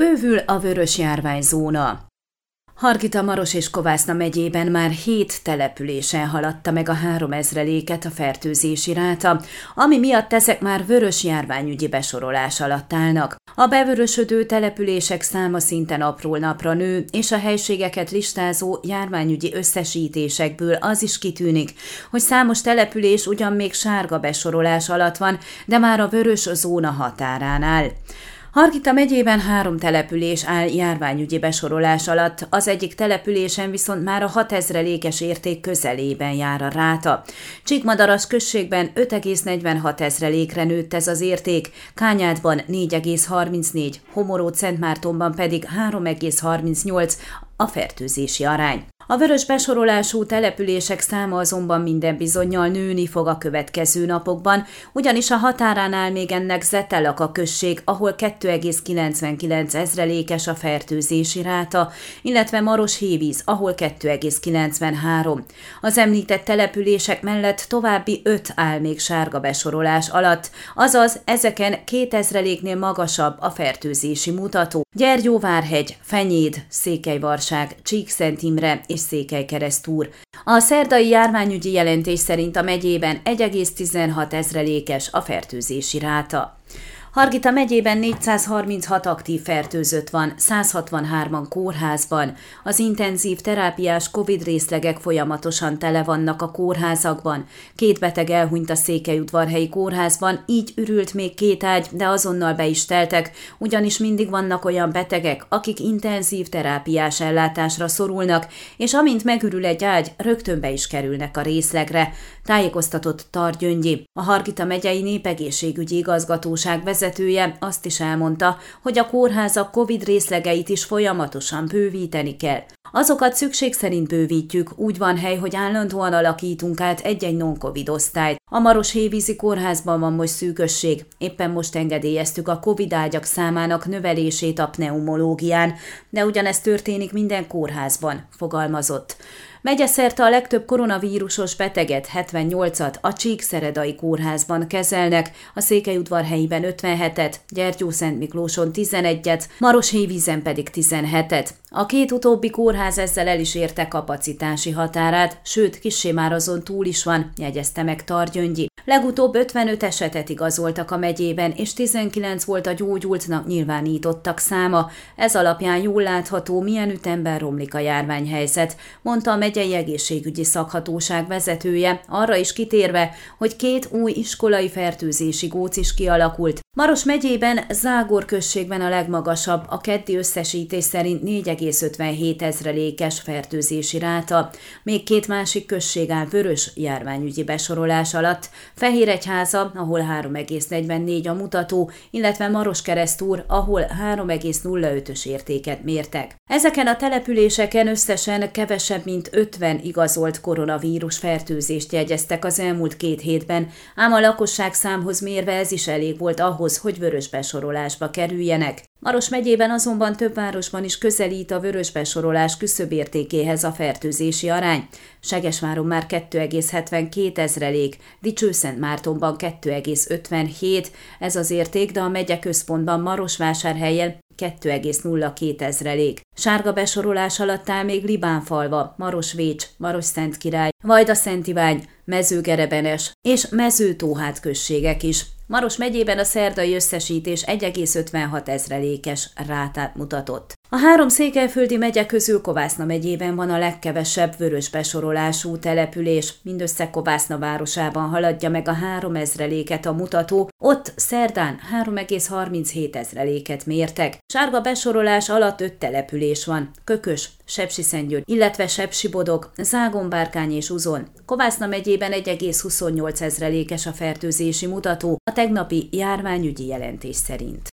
Bővül a vörös járványzóna. Hargita Maros és Kovászna megyében már hét településen haladta meg a három ezreléket a fertőzési ráta, ami miatt ezek már vörös járványügyi besorolás alatt állnak. A bevörösödő települések száma szinten apról napra nő, és a helységeket listázó járványügyi összesítésekből az is kitűnik, hogy számos település ugyan még sárga besorolás alatt van, de már a vörös zóna határán áll. Hargita megyében három település áll járványügyi besorolás alatt, az egyik településen viszont már a 6000 lékes érték közelében jár a ráta. Csíkmadaras községben 5,46 ezrelékre nőtt ez az érték, Kányádban 4,34, Homoró Szentmártonban pedig 3,38 a fertőzési arány. A vörös besorolású települések száma azonban minden bizonyal nőni fog a következő napokban, ugyanis a határán áll még ennek Zetelaka község, ahol 2,99 ezrelékes a fertőzési ráta, illetve Maros Hévíz, ahol 2,93. Az említett települések mellett további 5 áll még sárga besorolás alatt, azaz ezeken 2000-léknél magasabb a fertőzési mutató. Gyergyóvárhegy, Fenyéd, Székelyvarság, Csíkszent Imre és Székelykeresztúr. A szerdai járványügyi jelentés szerint a megyében 1,16 ezrelékes a fertőzési ráta. Hargita megyében 436 aktív fertőzött van, 163-an kórházban. Az intenzív terápiás COVID részlegek folyamatosan tele vannak a kórházakban. Két beteg elhunyt a Székelyudvarhelyi kórházban, így ürült még két ágy, de azonnal be is teltek, ugyanis mindig vannak olyan betegek, akik intenzív terápiás ellátásra szorulnak, és amint megürül egy ágy, rögtön be is kerülnek a részlegre. Tájékoztatott Targyöngyi, a Hargita megyei népegészségügyi igazgatóság vezető vezetője azt is elmondta, hogy a kórházak COVID részlegeit is folyamatosan bővíteni kell. Azokat szükség szerint bővítjük, úgy van hely, hogy állandóan alakítunk át egy-egy non-covid osztályt. A Maros Hévízi kórházban van most szűkösség, éppen most engedélyeztük a covid ágyak számának növelését a pneumológián, de ugyanezt történik minden kórházban, fogalmazott. Megyeszerte a legtöbb koronavírusos beteget, 78-at a Csíkszeredai kórházban kezelnek, a Székelyudvarhelyiben 57-et, Gyergyószent Miklóson 11-et, Maroshévízen pedig 17-et. A két utóbbi kórház ezzel el is érte kapacitási határát, sőt, kissé már azon túl is van, jegyezte meg Targyöngyi. Legutóbb 55 esetet igazoltak a megyében, és 19 volt a gyógyultnak nyilvánítottak száma. Ez alapján jól látható, milyen ütemben romlik a járványhelyzet, mondta a megyei egészségügyi szakhatóság vezetője, arra is kitérve, hogy két új iskolai fertőzési góc is kialakult. Maros megyében, Zágor községben a legmagasabb, a keddi összesítés szerint 4,57 ezrelékes fertőzési ráta, még két másik község áll vörös járványügyi besorolás alatt, Fehéregyháza, ahol 3,44 a mutató, illetve Maros keresztúr, ahol 3,05-ös értéket mértek. Ezeken a településeken összesen kevesebb mint 50 igazolt koronavírus fertőzést jegyeztek az elmúlt két hétben, ám a lakosság számhoz mérve ez is elég volt ahhoz, hogy vörös besorolásba kerüljenek. Maros megyében azonban több városban is közelít a vörös besorolás küszöbértékéhez a fertőzési arány. Segesváron már 2,72 ezrelék, Dicsőszent Mártonban 2,57, ez az érték, de a megye központban Marosvásárhelyen 2,02 ezrelék. Sárga besorolás alatt áll még Libánfalva, Marosvécs, Maros-Szent Király, Vajda-Szentivány, Mezőgerebenes és Mezőtóhát községek is. Maros megyében a szerdai összesítés 1,56 ezrelékes rátát mutatott. A három székelyföldi megye közül Kovászna megyében van a legkevesebb vörös besorolású település, mindössze Kovászna városában haladja meg a három ezreléket a mutató, ott szerdán 3,37 ezreléket mértek. Sárga besorolás alatt öt település van, Kökös, Sepsiszentgyörgy, illetve Sepsibodog, Zágombárkány és Uzon. Kovászna megyében 1,28 ezrelékes a fertőzési mutató a tegnapi járványügyi jelentés szerint.